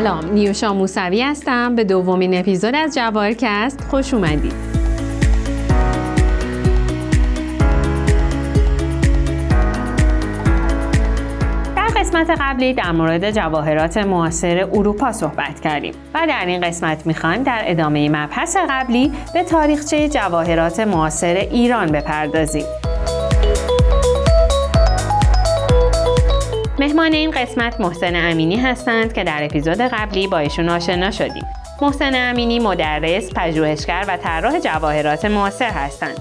سلام نیوشا موسوی هستم. به دومین اپیزود از جوارکست خوش اومدید. در قسمت قبلی در مورد جواهرات معاصر اروپا صحبت کردیم و در این قسمت می‌خوایم در ادامه مبحث قبلی به تاریخچه جواهرات معاصر ایران بپردازیم. مهمان این قسمت محسن امینی هستند که در اپیزود قبلی با ایشون آشنا شدیم. محسن امینی مدرس، پژوهشگر و طراح جواهرات معاصر هستند.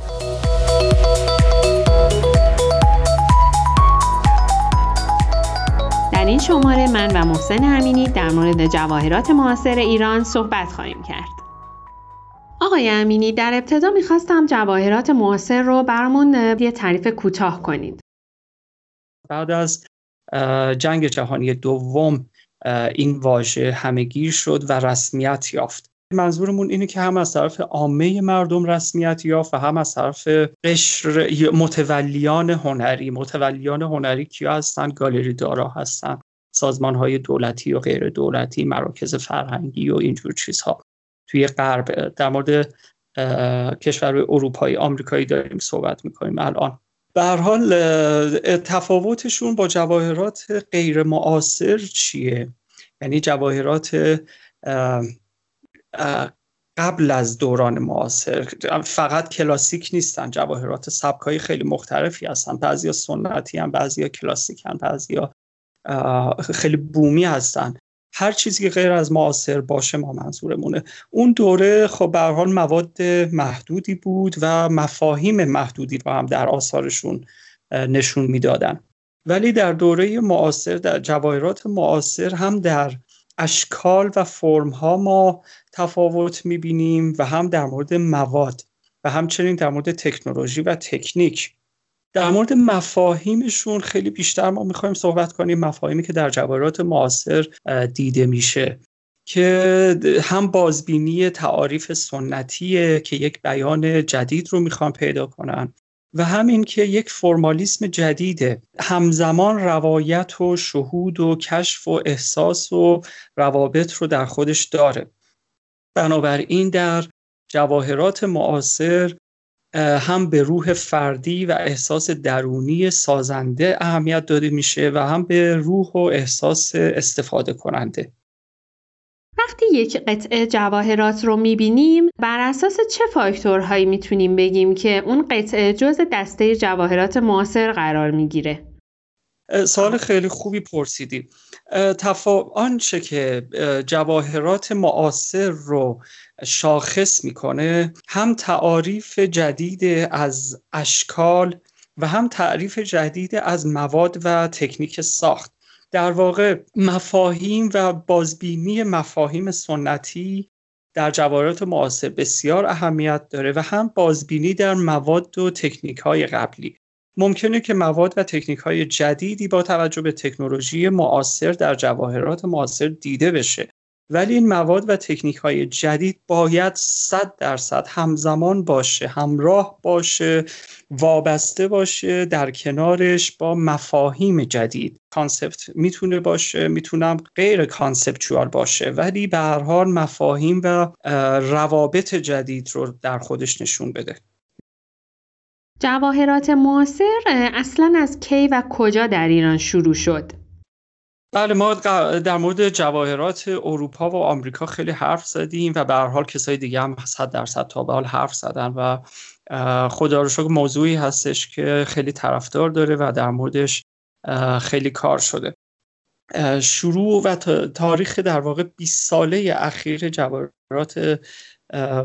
در این شماره من و محسن امینی در مورد جواهرات معاصر ایران صحبت خواهیم کرد. آقای امینی در ابتدا می‌خواستم جواهرات معاصر رو برامون یه تعریف کوتاه کنید. بعد از جنگ جهانی دوم این واژه همهگیر شد و رسمیت یافت. منظورمون اینه که هم از طرف عامه مردم رسمیت یافت و هم از طرف قشر متولیان هنری. متولیان هنری کیا هستن؟ گالری دارا هستن. سازمان های دولتی و غیر دولتی مراکز فرهنگی و اینجور چیزها. توی غرب در مورد کشور اروپایی آمریکایی داریم صحبت می‌کنیم. الان به هر حال تفاوتشون با جواهرات غیر معاصر چیه؟ یعنی جواهرات قبل از دوران معاصر فقط کلاسیک نیستن جواهرات سبکای خیلی مختلفی هستن. بعضیا سنتی هم بعضیا کلاسیک هم بعضیا خیلی بومی هستن. هر چیزی که غیر از معاصر باشه ما منظورمونه. اون دوره خب به حال مواد محدودی بود و مفاهیم محدودی رو هم در آثارشون نشون می‌دادن. ولی در دوره معاصر در جواهرات معاصر هم در اشکال و فرم ها ما تفاوت می‌بینیم و هم در مورد مواد و همچنین در مورد تکنولوژی و تکنیک در مورد مفاهیمشون خیلی بیشتر ما می‌خوایم صحبت کنیم. مفاهیمی که در جواهرات معاصر دیده میشه که هم بازبینی تعاریف سنتیه که یک بیان جدید رو می‌خوان پیدا کنن و همین که یک فرمالیسم جدیده. همزمان روایت و شهود و کشف و احساس و روابط رو در خودش داره. بنابراین در جواهرات معاصر هم به روح فردی و احساس درونی سازنده اهمیت داده میشه و هم به روح و احساس استفاده کننده وقتی یک قطعه جواهرات رو می‌بینیم بر اساس چه فاکتورهایی می‌تونیم بگیم که اون قطعه جز دسته جواهرات معاصر قرار می‌گیره؟ سوال خیلی خوبی پرسیدی تفا... آنچه که جواهرات معاصر رو شاخص می‌کنه هم تعاریف جدید از اشکال و هم تعریف جدید از مواد و تکنیک ساخت. در واقع مفاهیم و بازبینی مفاهیم سنتی در جواهرات معاصر بسیار اهمیت داره و هم بازبینی در مواد و تکنیک های قبلی. ممکنه که مواد و تکنیک های جدیدی با توجه به تکنولوژی معاصر در جواهرات معاصر دیده بشه. ولی این مواد و تکنیک های جدید باید صد درصد همزمان باشه همراه باشه وابسته باشه در کنارش با مفاهیم جدید. concept می‌تونه باشه می‌تونه غیر conceptual باشه ولی به هر حال مفاهیم و روابط جدید رو در خودش نشون بده. جواهرات معاصر اصلا از کی و کجا در ایران شروع شد؟ بله ما در مورد جواهرات اروپا و آمریکا خیلی حرف زدیم و به هر حال کسای دیگه هم صد درصد تا به حال حرف زدن و خدا رو شکر موضوعی هستش که خیلی طرفدار داره و در موردش خیلی کار شده. شروع و تاریخ در واقع 20 ساله اخیر جواهرات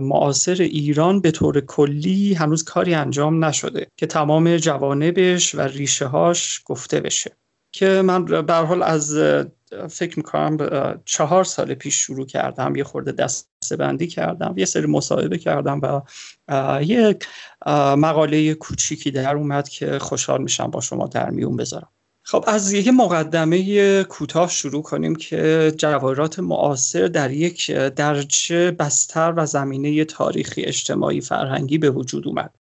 معاصر ایران به طور کلی هنوز کاری انجام نشده که تمام جوانبش و ریشه هاش گفته بشه. که من به حال از فکر می‌کنم چهار سال پیش شروع کردم یه خورده دست بندی کردم یه سری مصاحبه کردم و یک مقاله کوچیکی در اومد که خوشحال میشم با شما در میون بذارم. خب از یه مقدمه کوتاه شروع کنیم که جواهرات معاصر در یک درجه بستر و زمینه تاریخی اجتماعی فرهنگی به وجود اومد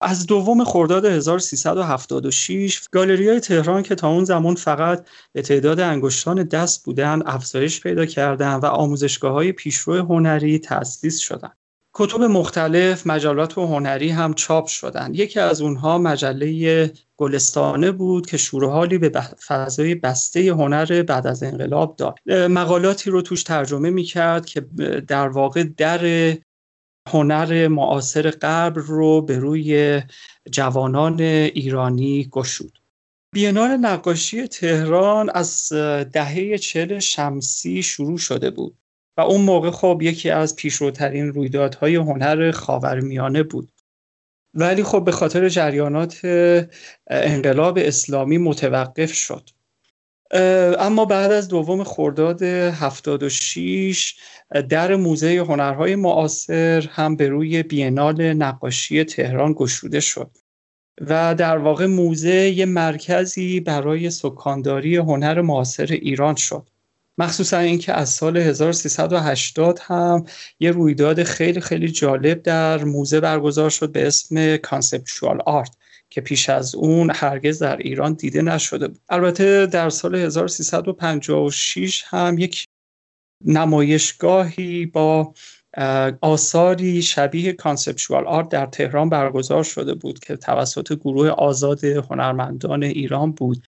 از دوم خرداد 1376 گالری های تهران که تا اون زمان فقط به تعداد انگشتان دست بودن افزایش پیدا کردند و آموزشگاه های پیشرو هنری تأسیس شدند. کتب مختلف مجلات و هنری هم چاپ شدند. یکی از اونها مجله گلستانه بود که شورحالی به فضای بسته هنر بعد از انقلاب داد. مقالاتی رو توش ترجمه می‌کرد که در واقع در هنر معاصر قبل رو به روی جوانان ایرانی گشود. بینال نقاشی تهران از دهه چل شمسی شروع شده بود و اون موقع خب یکی از پیشروترین رویدادهای هنر خاورمیانه بود. ولی خب به خاطر جریانات انقلاب اسلامی متوقف شد. اما بعد از دوم خرداد 76 در موزه هنرهای معاصر هم به روی بینال نقاشی تهران گشوده شد و در واقع موزه یه مرکزی برای سکانداری هنر معاصر ایران شد. مخصوصا اینکه از سال 1380 هم یه رویداد خیلی خیلی جالب در موزه برگزار شد به اسم conceptual art که پیش از اون هرگز در ایران دیده نشده بود. البته در سال 1356 هم یک نمایشگاهی با آثاری شبیه conceptual art در تهران برگزار شده بود که توسط گروه آزاد هنرمندان ایران بود.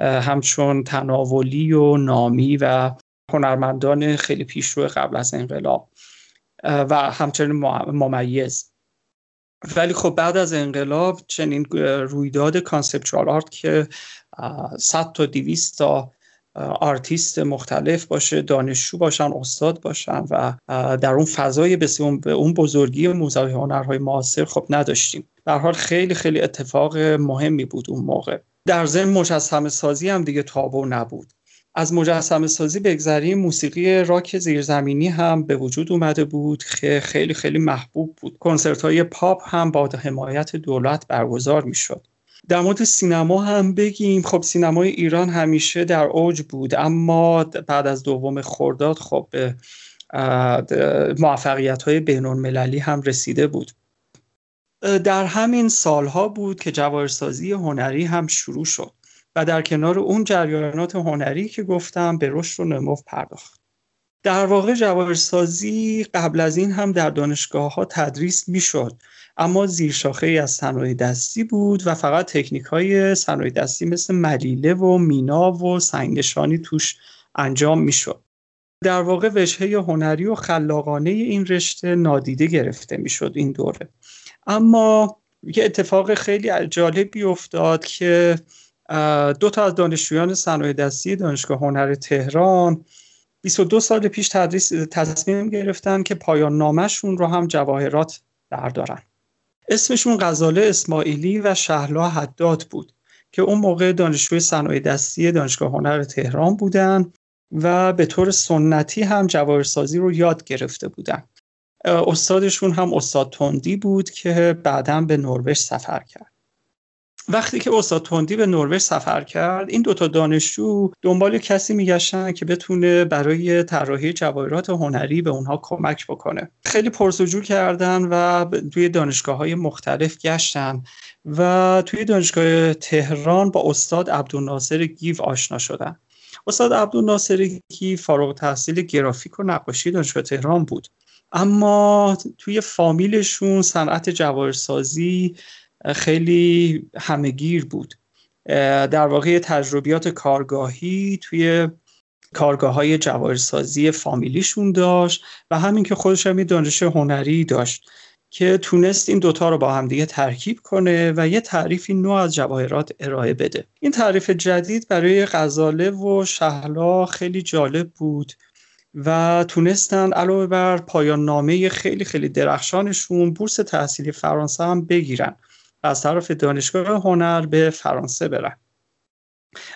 همچون تناولی و نامی و هنرمندان خیلی پیشرو قبل از انقلاب و همچنین ممیز. ولی خب بعد از انقلاب چنین رویداد conceptual art که 100 تا 200 تا آرتیست مختلف باشه دانشجو باشن استاد باشن و در اون فضای به اون بزرگی موزه هنرهای معاصر خب نداشتیم. به هر حال خیلی خیلی اتفاق مهمی بود اون موقع. در ضمن مجسمه سازی هم دیگه تابو نبود. از مجسمه سازی بگذریم موسیقی راک زیرزمینی هم به وجود اومده بود که خیلی خیلی محبوب بود. کنسرت های پاپ هم با حمایت دولت برگزار می‌شد. در مورد سینما هم بگیم. خب سینمای ایران همیشه در اوج بود. اما بعد از دوم خرداد خب به موفقیت های بین المللی هم رسیده بود. در همین سالها بود که جواهرسازی هنری هم شروع شد و در کنار اون جریانات هنری که گفتم به رشد و نمو پرداخت. در واقع جواهرسازی قبل از این هم در دانشگاه ها تدریس می‌شد. اما زیرشاخه ای از صنایع دستی بود و فقط تکنیک های صنایع دستی مثل ملیله و مینا و سنگشانی توش انجام می‌شد. در واقع وجهه هنری و خلاقانه این رشته نادیده گرفته می‌شد این دوره. اما یه اتفاق خیلی جالبی افتاد که دو تا از دانشجویان صنایع دستی دانشگاه هنر تهران 22 سال پیش تدریس تصمیم گرفتن که پایان نامشون رو هم جواهرات بردارن. اسمشون غزاله اسماعیلی و شهلا حداد بود که اون موقع دانشجوی صنایع دستی دانشگاه هنر تهران بودن و به طور سنتی هم جواهرسازی رو یاد گرفته بودن. استادشون هم استاد تندی بود که بعدا به نروژ سفر کرد. وقتی که استاد تندی به نروژ سفر کرد این دوتا دانشجو دنبال کسی میگشتن که بتونه برای طراحی جواهرات هنری به اونها کمک بکنه. خیلی پرسجو کردن و توی دانشگاه های مختلف گشتن و توی دانشگاه تهران با استاد عبدالناصر گیو آشنا شدن. استاد عبدالناصر گیو فارغ تحصیل گرافیک و نقاشی دانشگاه تهران بود. اما توی فامیلشون صنعت جواهرسازی خیلی همهگیر بود. در واقع تجربیات کارگاهی توی کارگاه های جواهرسازی فامیلیشون داشت و همین که خودش هم دانش هنری داشت که تونست این دوتا رو با همدیگه ترکیب کنه و یه تعریفی نوع از جواهرات ارائه بده. این تعریف جدید برای غزاله و شهلا خیلی جالب بود و تونستن علاوه بر پایان نامه خیلی خیلی درخشانشون بورس تحصیلی فرانسه هم بگیرن. از طرف دانشگاه هنر به فرانسه برن.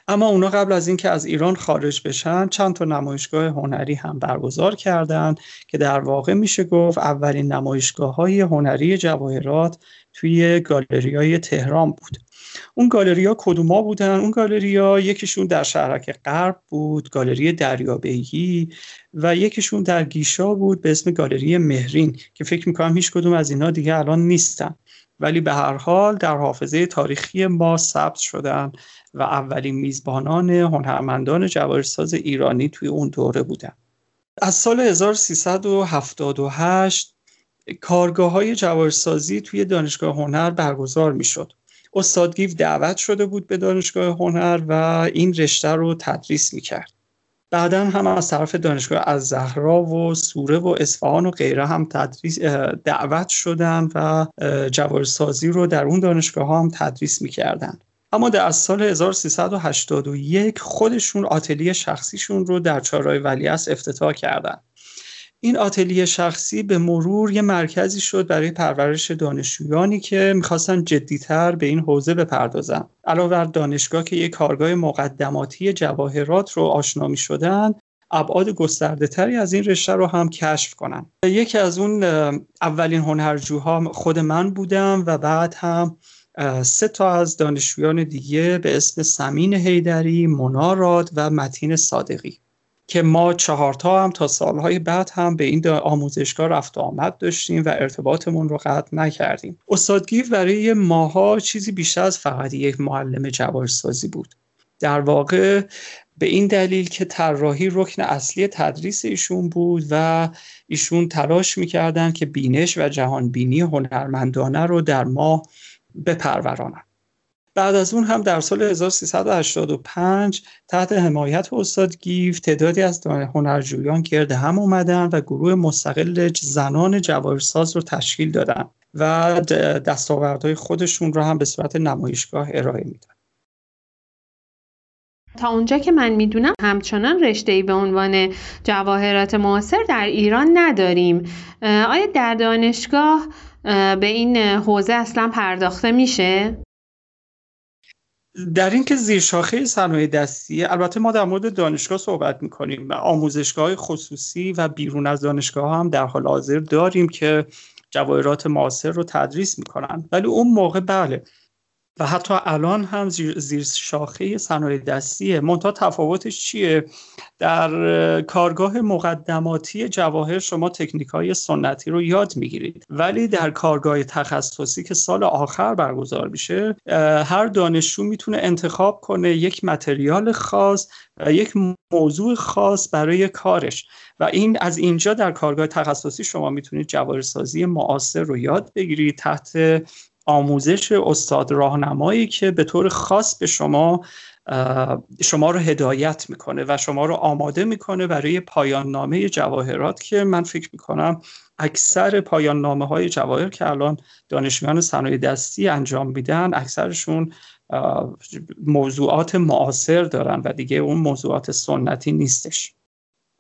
اما اونا قبل از اینکه از ایران خارج بشن چند تا نمایشگاه هنری هم برگزار کردند که در واقع میشه گفت اولین نمایشگاه های هنری جواهرات توی گالری های تهران بود. اون گالریا کدوما بودن؟ اون گالریا یکیشون در شهرک غرب بود گالری دریابهی و یکیشون در گیشا بود به اسم گالری مهرین که فکر می‌کنم هیچ کدوم از اینا دیگه الان نیستن. ولی به هر حال در حافظه تاریخی ما ثبت شدن و اولین میزبانان هنرمندان جواهرساز ایرانی توی اون دوره بودن. از سال 1378 کارگاه های توی دانشگاه هنر برگزار می شد استاد گیو دعوت شده بود به دانشگاه هنر و این رشته رو تدریس می کرد بعدا هم از طرف دانشگاه از زهرا و سوره و اصفهان و غیره هم تدریس دعوت شدن و جواهرسازی رو در اون دانشگاه ها هم تدریس می‌کردن. اما در سال 1381 خودشون آتلیه شخصیشون رو در چهارراه ولیعصر افتتاح کردن. این آتلیه شخصی به مرور یه مرکزی شد برای پرورش دانشجویانی که می‌خواستن جدیتر به این حوزه بپردازن. علاوه بر دانشگاه که یک کارگاه مقدماتی جواهرات رو آشنا می شدن ابعاد گسترده تری از این رشته رو هم کشف کنن. یکی از اون اولین هنرجوها خود من بودم و بعد هم سه تا از دانشجویان دیگه به اسم سمین هیدری، مناراد و متین صادقی. که ما چهارتا هم تا سالهای بعد هم به این آموزشگاه رفت آمد داشتیم و ارتباطمون رو قطع نکردیم. استادگیر برای ماها چیزی بیشتر از فقط یک معلم جواهرسازی بود. در واقع به این دلیل که طراحی رکن اصلی تدریس ایشون بود و ایشون تلاش می‌کردن که بینش و جهانبینی هنرمندانه رو در ما بپرورانند. بعد از اون هم در سال 1385 تحت حمایت استاد گیف تعدادی از هنرجویان گرد هم اومدن و گروه مستقل زنان جواهرساز رو تشکیل دادن و دستاوردهای خودشون رو هم به صورت نمایشگاه ارائه میدن تا اونجا که من می‌دونم همچنان رشته به عنوان جواهرات معاصر در ایران نداریم آیا در دانشگاه به این حوزه اصلا پرداخته میشه؟ در اینکه زیر شاخه صنایع دستی البته ما در مورد دانشگاه صحبت می‌کنیم و آموزشگاه خصوصی و بیرون از دانشگاه هم در حال حاضر داریم که جواهرات معاصر رو تدریس می‌کنن. ولی اون موقع بله و حتی الان هم زیر, شاخه صنایع دستیه. منتها تفاوتش چیه؟ در کارگاه مقدماتی جواهر شما تکنیک های سنتی رو یاد می‌گیرید. ولی در کارگاه تخصصی که سال آخر برگزار میشه هر دانشجو می‌تونه انتخاب کنه یک متریال خاص و یک موضوع خاص برای کارش. و این از اینجا در کارگاه تخصصی شما می‌تونید جواهرسازی معاصر رو یاد بگیرید تحت آموزش استاد راهنمایی که به طور خاص به شما شما رو هدایت می‌کنه و شما رو آماده می‌کنه برای پایان نامه جواهرات که من فکر می‌کنم اکثر پایان نامه های جواهر که الان دانشجویان صنایع دستی انجام میدن اکثرشون موضوعات معاصر دارن و دیگه اون موضوعات سنتی نیستش.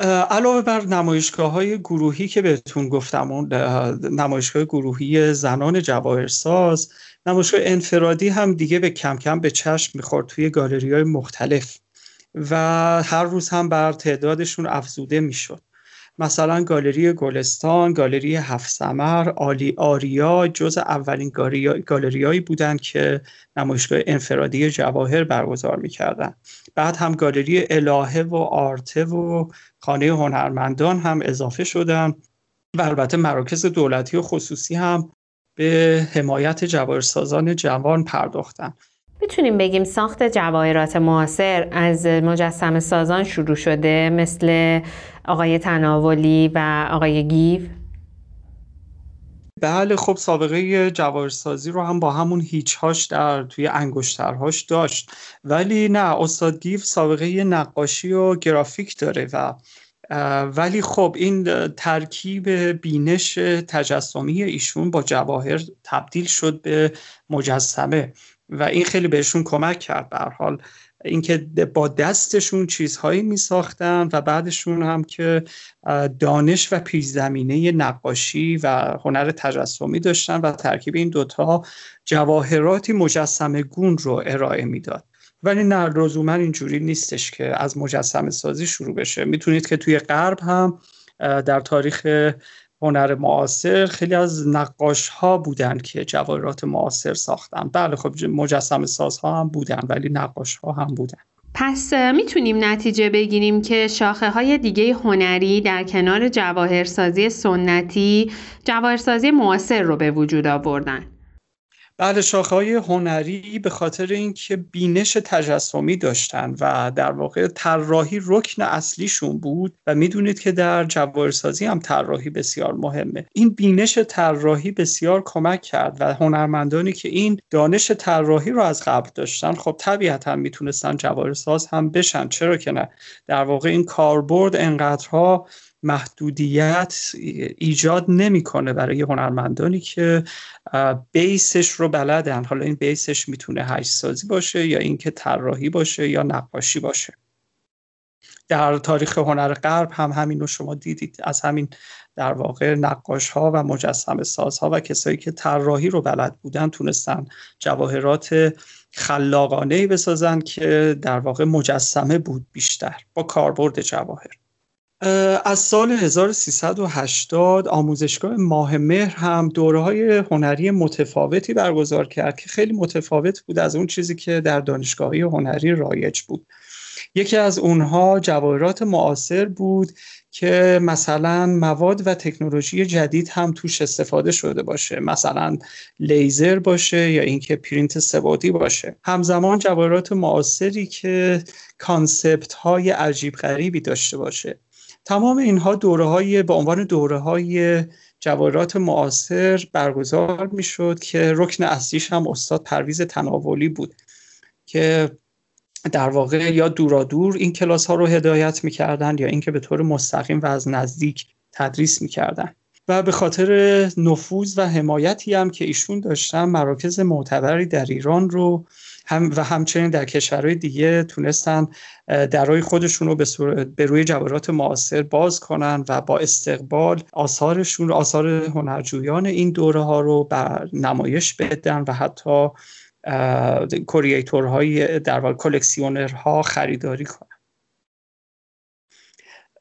علاوه بر نمایشگاه های گروهی که بهتون گفتم اون نمایشگاه گروهی زنان جواهرساز نمایشگاه انفرادی هم دیگه به کم کم به چشم می‌خورد توی گالری های مختلف و هر روز هم بر تعدادشون افزوده می‌شد. مثلا گالری گلستان، گالری هفت سمر، آلی آریا جز اولین گالریایی بودند که نمایشگاه انفرادی جواهر برگزار می‌کردن. بعد هم گالری الهه و آرته و خانه هنرمندان هم اضافه شدن و البته مراکز دولتی و خصوصی هم به حمایت جواهرسازان جوان پرداختن. می‌تونیم بگیم ساخت جواهرات معاصر از مجسم سازان شروع شده مثل آقای تناولی و آقای گیو. بله خب سابقه جواهرسازی رو هم با همون هیچهاش در توی انگشترهاش داشت. ولی نه استاد گیو سابقه نقاشی و گرافیک داره و ولی خب این ترکیب بینش تجسمی ایشون با جواهر تبدیل شد به مجسمه و این خیلی بهشون کمک کرد به حال. اینکه با دستشون چیزهایی می ساختن و بعدشون هم که دانش و پیش زمینه نقاشی و هنر تجسمی داشتن و ترکیب این دوتا جواهراتی مجسمه گون رو ارائه می‌داد. ولی نه لزوما اینجوری نیستش که از مجسمه سازی شروع بشه. می‌تونید که توی غرب هم در تاریخ هنر معاصر خیلی از نقاش ها بودن که جواهرات معاصر ساختن. بله خب مجسم ساز ها هم بودن ولی نقاش ها هم بودن. پس می‌تونیم نتیجه بگیریم که شاخه های دیگه هنری در کنار جواهرسازی سنتی جواهرسازی معاصر رو به وجود آوردن. بله شاخهای هنری به خاطر اینکه بینش تجسمی داشتن و در واقع طراحی رکن اصلیشون بود و می‌دونید که در جواهرسازی هم طراحی بسیار مهمه. این بینش طراحی بسیار کمک کرد و هنرمندانی که این دانش طراحی رو از قبل داشتن خب طبیعتا می‌تونستن جواهرساز هم بشن. چرا که نه؟ در واقع این کاربرد انقدرها محدودیت ایجاد نمی‌کنه برای هنرمندانی که بیسش رو بلدن. حالا این بیسش می‌تونه هشت سازی باشه یا اینکه طراحی باشه یا نقاشی باشه. در تاریخ هنر غرب هم همین رو شما دیدید. از همین در واقع نقاش ها و مجسم ساز ها و کسایی که طراحی رو بلد بودن تونستن جواهرات خلاقانه بسازن که در واقع مجسمه بود بیشتر با کاربرد جواهر. از سال 1380 آموزشگاه ماه مهر هم دوره های هنری متفاوتی برگزار کرد که خیلی متفاوت بود از اون چیزی که در دانشگاهی هنری رایج بود. یکی از اونها جواهرات معاصر بود که مثلا مواد و تکنولوژی جدید هم توش استفاده شده باشه. مثلا لیزر باشه یا اینکه پرینت سبادی باشه. همزمان جواهرات معاصری که concept های عجیب غریبی داشته باشه. تمام اینها دوره های به عنوان دوره های جواهرات معاصر برگزار می‌شد که رکن اصلیش هم استاد پرویز تناولی بود که در واقع یا دورا دور این کلاس ها رو هدایت می‌کردن یا اینکه به طور مستقیم و از نزدیک تدریس می‌کردن و به خاطر نفوذ و حمایتی هم که ایشون داشتن مراکز معتبری در ایران رو هم و همچنین در کشورهای دیگه تونستن درای خودشون رو به, روی جواهرات معاصر باز کنن و با استقبال آثارشون آثار هنرجویان این دوره ها رو بر نمایش بدن و حتی کورییتورهای در واقع کلکسیونرها خریداری کنن.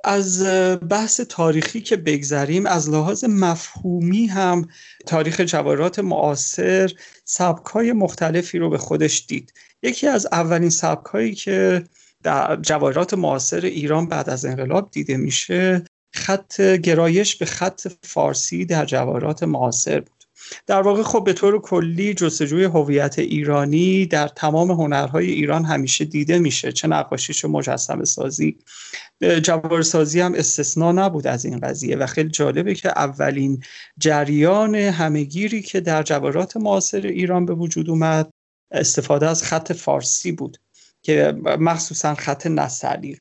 از بحث تاریخی که بگذریم از لحاظ مفهومی هم تاریخ جواهرات معاصر سبکای مختلفی رو به خودش دید. یکی از اولین سبکایی که در جواهرات معاصر ایران بعد از انقلاب دیده میشه خط گرایش به خط فارسی در جواهرات معاصر بود. در واقع خب به طور کلی جستجوی هویت ایرانی در تمام هنرهای ایران همیشه دیده میشه. چه نقاشیش مجسم سازی. جوار سازی هم استثنا نبود از این قضیه و خیلی جالبه که اولین جریان همهگیری که در جواهرات معاصر ایران به وجود اومد استفاده از خط فارسی بود که مخصوصا خط نسلی.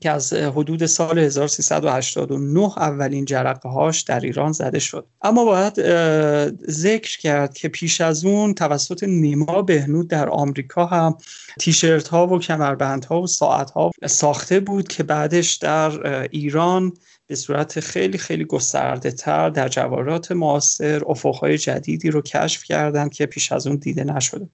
که از حدود سال 1389 اولین جرقه هاش در ایران زده شد. اما باید ذکر کرد که پیش از اون توسط نیما بهنود در آمریکا هم تیشرت ها و کمربند ها و ساعت ها ساخته بود که بعدش در ایران به صورت خیلی خیلی گسترده تر در جواهرات معاصر افقهای جدیدی رو کشف کردند که پیش از اون دیده نشده.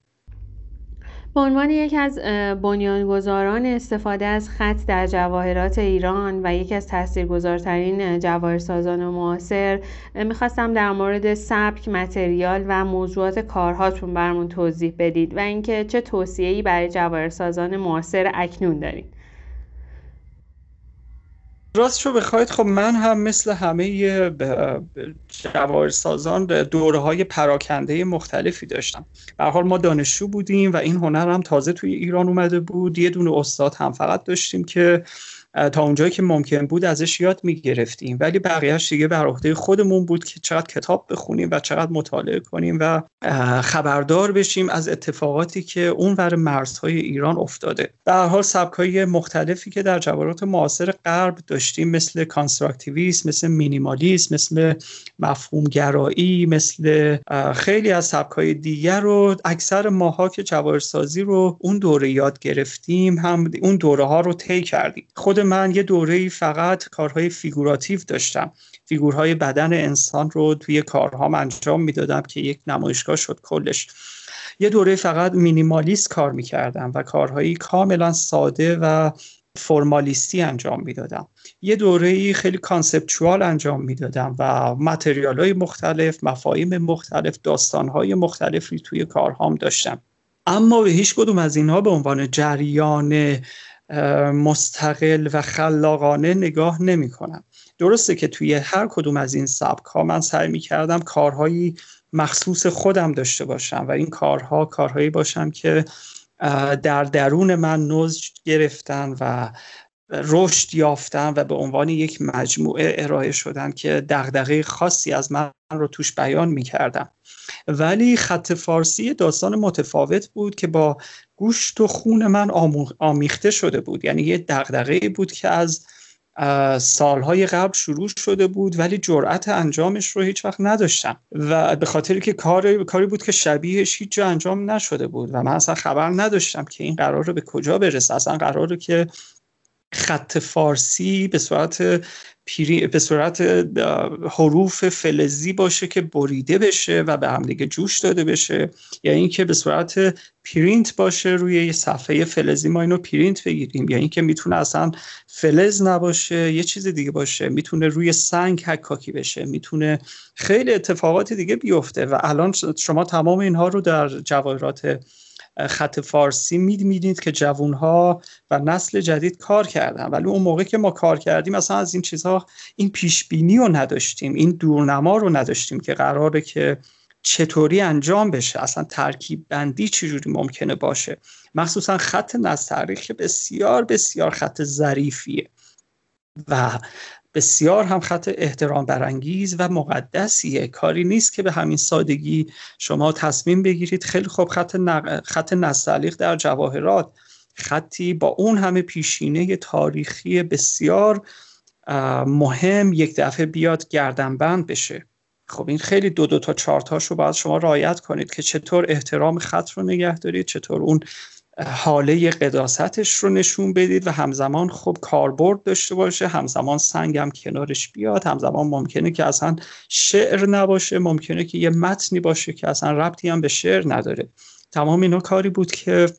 به عنوان یکی از بنیانگذاران استفاده از خط در جواهرات ایران و یکی از تاثیرگذارترین جواهرسازان معاصر می‌خواستم در مورد سبک متریال و موضوعات کارهاتون برمون توضیح بدید و اینکه چه توصیه‌ای برای جواهرسازان معاصر اکنون دارید راست رو بخواید خب من هم مثل همه جواهرسازان دوره های پراکنده مختلفی داشتم. به حال ما دانشجو بودیم و این هنر هم تازه توی ایران اومده بود. یه دونه استاد هم فقط داشتیم که تا اونجایی که ممکن بود ازش یاد می‌گرفتیم. ولی بقیهش دیگه بر عهده خودمون بود که چقدر کتاب بخونیم و چقدر مطالعه کنیم و خبردار بشیم از اتفاقاتی که اون ور مرزهای ایران افتاده. در حال سبکای مختلفی که در جواهرات معاصر غرب داشتیم مثل کانستراکتیویسم مثل مینیمالیسم مثل مفهومگرایی مثل خیلی از سبکای دیگر رو اکثر ماها که جواهرسازی رو اون دوره یاد گرفتیم هم اون دوره ها رو طی کردیم. خود من یه دوره فقط کارهای فیگوراتیو داشتم. فیگورهای بدن انسان رو توی کارهام انجام می‌دادم که یک نمایشگاه شد کلش. یه دوره فقط مینیمالیست کار می‌کردم و کارهایی کاملا ساده و فرمالیستی انجام می‌دادم. یه دوره خیلی کانسپچوال انجام می‌دادم و متریال های مختلف مفاهیم مختلف داستان های مختلفی توی کارهام داشتم. اما به هیچ کدوم از اینها به عنوان جریان مستقل و خلاقانه نگاه نمی کنم درسته که توی هر کدوم از این سبک ها من سعی می کردم کارهایی مخصوص خودم داشته باشم و این کارها کارهایی باشن که در درون من نزج گرفتن و رشد یافتن و به عنوان یک مجموعه ارائه شدن که دغدغه خاصی از من رو توش بیان می‌کردم. ولی خط فارسی داستان متفاوت بود که با گوشت و خون من آمیخته شده بود. یعنی یه دغدغه بود که از سالهای قبل شروع شده بود ولی جرأت انجامش رو هیچ وقت نداشتم. و به خاطر که کار کاری بود که شبیهش هیچ جا انجام نشده بود. و من اصلا خبر نداشتم که این قرار رو به کجا برسه. اصلا قرار که خط فارسی به صورت پیری به صورت حروف فلزی باشه که بریده بشه و به همدیگه جوش داده بشه. یا اینکه به صورت پرینت باشه روی یه صفحه فلزی ما اینو پرینت بگیریم. یا اینکه می‌تونه اصلا فلز نباشه یه چیز دیگه باشه. می‌تونه روی سنگ حکاکی بشه. می‌تونه خیلی اتفاقات دیگه بیفته. و الان شما تمام اینها رو در جواهرات خط فارسی می‌دید که جوانها و نسل جدید کار کردن. ولی اون موقع که ما کار کردیم اصلا از این چیزها این پیش بینی رو نداشتیم این دورنما رو نداشتیم که قراره که چطوری انجام بشه. اصلا ترکیب بندی چجوری ممکنه باشه؟ مخصوصا خط نستعریق که بسیار بسیار خط ظریفیه. و بسیار هم خط احترام برانگیز و مقدسیه. کاری نیست که به همین سادگی شما تصمیم بگیرید. خیلی خوب خط, نق... خط نستعلیق در جواهرات. خطی با اون همه پیشینه تاریخی بسیار مهم یک دفعه بیاد گردنبند بشه. خب این خیلی دو دو تا چارتاش رو باید شما رعایت کنید که چطور احترام خط رو نگه دارید چطور اون حاله قداستش رو نشون بدید و همزمان خب کاربرد داشته باشه همزمان سنگ کنارش بیاد همزمان ممکنه که اصلا شعر نباشه ممکنه که یه متنی باشه که اصلا ربطی هم به شعر نداره. تمام اینا کاری بود که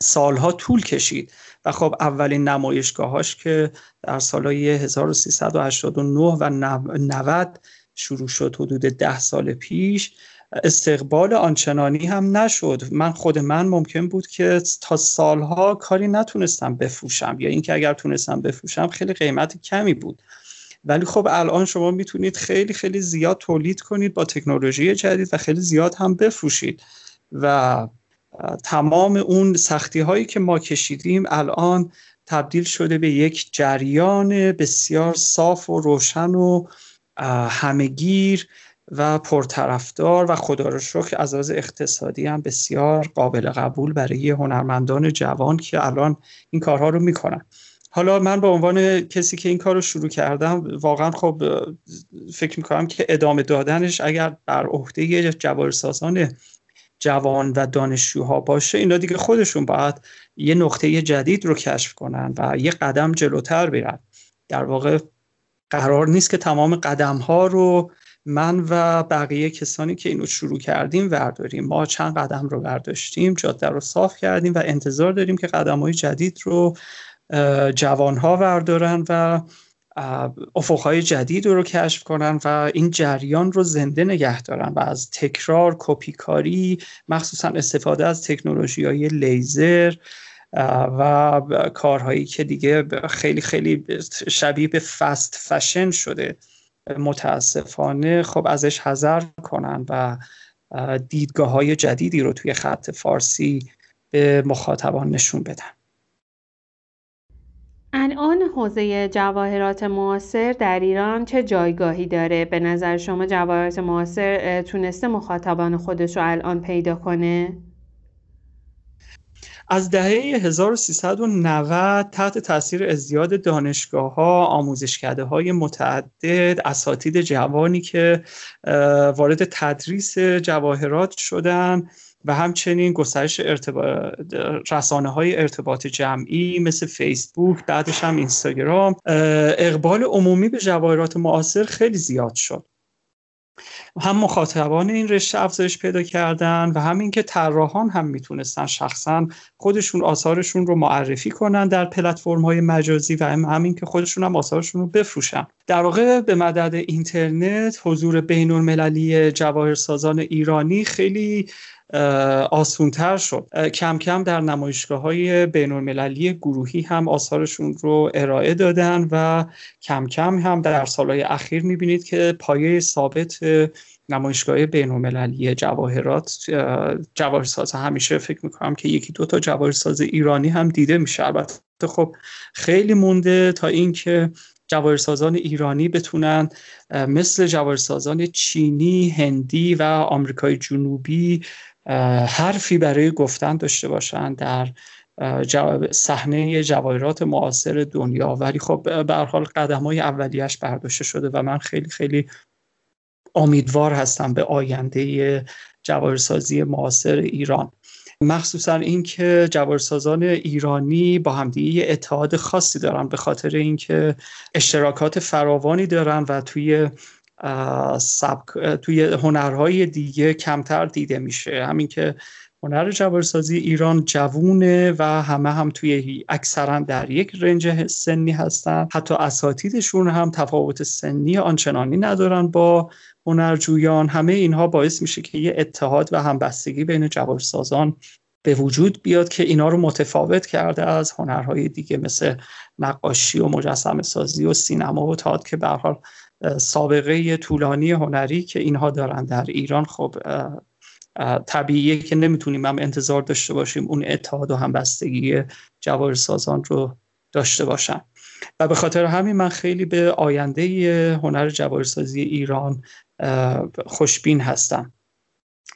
سالها طول کشید و خب اولین نمایشگاهاش که در سالهای 1389 و 90 شروع شد حدود ده سال پیش استقبال آنچنانی هم نشد. من خود من ممکن بود که تا سالها کاری نتونستم بفروشم یا اینکه اگر تونستم بفروشم خیلی قیمت کمی بود. ولی خب الان شما می‌تونید خیلی خیلی زیاد تولید کنید با تکنولوژی جدید و خیلی زیاد هم بفروشید. و تمام اون سختی هایی که ما کشیدیم الان تبدیل شده به یک جریان بسیار صاف و روشن و همگیر و پرطرفدار و خدا رو شکر از لحاظ اقتصادی هم بسیار قابل قبول برای هنرمندان جوان که الان این کارها رو می‌کنن. حالا من به عنوان کسی که این کار رو شروع کردم واقعا خب فکر می‌کنم که ادامه دادنش اگر بر عهده جواهرسازان جوان و دانشجوها باشه اینا دیگه خودشون باید یه نقطه جدید رو کشف کنن و یه قدم جلوتر برن. در واقع قرار نیست که تمام قدم ها رو من و بقیه کسانی که اینو شروع کردیم ورداریم. ما چند قدم رو برداشتیم جاده رو صاف کردیم و انتظار داریم که قدم های جدید رو جوان ها وردارن و افقهای جدید رو کشف کنن و این جریان رو زنده نگه دارن و از تکرار کپیکاری مخصوصا استفاده از تکنولوژی های لیزر و کارهایی که دیگه خیلی خیلی شبیه به فست فشن شده. متاسفانه خب ازش حذر کنن و دیدگاه های جدیدی رو توی خط فارسی به مخاطبان نشون بدن الان حوزه جواهرات معاصر در ایران چه جایگاهی داره؟ به نظر شما جواهرات معاصر تونسته مخاطبان خودش رو الان پیدا کنه؟ از دهه 1390 تحت تاثیر ازدیاد دانشگاه ها آموزشکده های متعدد اساتید جوانی که وارد تدریس جواهرات شدن و همچنین گسترش ارتباط رسانه های ارتباط جمعی مثل فیسبوک بعدش هم اینستاگرام اقبال عمومی به جواهرات معاصر خیلی زیاد شد. هم مخاطبان این رشته افزایش پیدا کردن و همین که طراحان هم می‌تونستن شخصا خودشون آثارشون رو معرفی کنن در پلتفرم های مجازی و هم همین که خودشون هم آثارشون رو بفروشن. در واقع به مدد اینترنت حضور بین المللی جواهرسازان ایرانی خیلی آسونتر شد. کم کم در نمایشگاه های بین المللی گروهی هم آثارشون رو ارائه دادن و کم کم هم در سالهای اخیر می‌بینید که پایه ثابت نمایشگاه بین المللی جواهرات جواهرساز. همیشه فکر می‌کنم که یکی دو تا جواهرساز ایرانی هم دیده میشه. البته خب خیلی مونده تا اینکه جواهرسازان ایرانی بتونن مثل جواهرسازان چینی، هندی و آمریکای جنوبی حرفی برای گفتن داشته باشند در صحنه جواهرات معاصر دنیا. ولی خب به هر حال قدم های اولیش برداشته شده و من خیلی خیلی امیدوار هستم به آینده جواهرسازی معاصر ایران. مخصوصا اینکه جوارسازان ایرانی با همدیگه اتحاد خاصی دارن به خاطر اینکه اشتراکات فراوانی دارن و توی سبک توی هنرهای دیگه کمتر دیده میشه. همین که هنر جوارسازی ایران جوونه و همه هم توی اکثرا در یک رنج سنی هستن. حتی اساتیدشون هم تفاوت سنی آنچنانی ندارن با هنرجویان همه اینها باعث میشه که یه اتحاد و همبستگی بین جوارسازان به وجود بیاد که اینا رو متفاوت کرده از هنرهای دیگه مثل نقاشی و مجسم سازی و سینما و تئاتر که به حال سابقه طولانی هنری که اینها دارن در ایران. خب طبیعیه که نمی‌تونیم هم انتظار داشته باشیم اون اتحاد و همبستگی جواهرسازان رو داشته باشن. و به خاطر همین من خیلی به آینده هنر جواهرسازی ایران خوشبین هستم.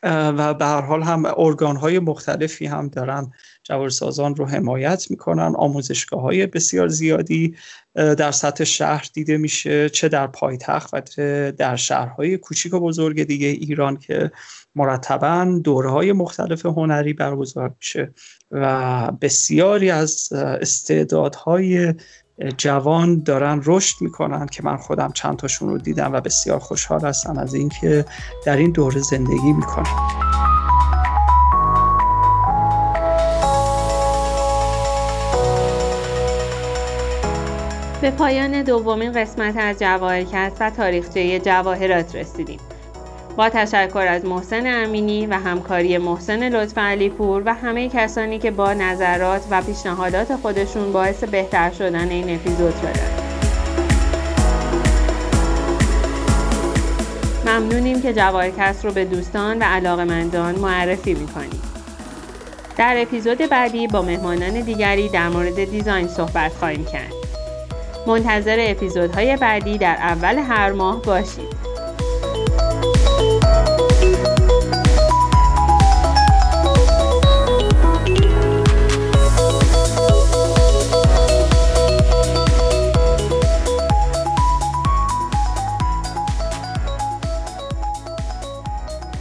و به هر حال هم ارگان های مختلفی هم دارن جوارسازان رو حمایت می‌کنن. آموزشگاه های بسیار زیادی در سطح شهر دیده میشه چه در پایتخت و در شهرهای کوچیک و بزرگ دیگه ایران که مرتبا دوره های مختلف هنری برگزار میشه. و بسیاری از استعدادهای جوان دارن رشد می‌کنن که من خودم چند تاشون رو دیدم و بسیار خوشحال هستم از اینکه در این دوره زندگی می‌کنم. به پایان دومین قسمت از جواهرکست و تاریخچه جواهرات رسیدیم. با تشکر از محسن امینی و همکاری محسن لطف علی پور و همه کسانی که با نظرات و پیشنهادات خودشون باعث بهتر شدن این اپیزود شدن ممنونیم که جوارکست رو به دوستان و علاقمندان معرفی می‌کنیم. در اپیزود بعدی با مهمانان دیگری در مورد دیزاین صحبت خواهیم کرد. منتظر اپیزودهای بعدی در اول هر ماه باشید.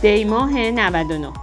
دی ماه 99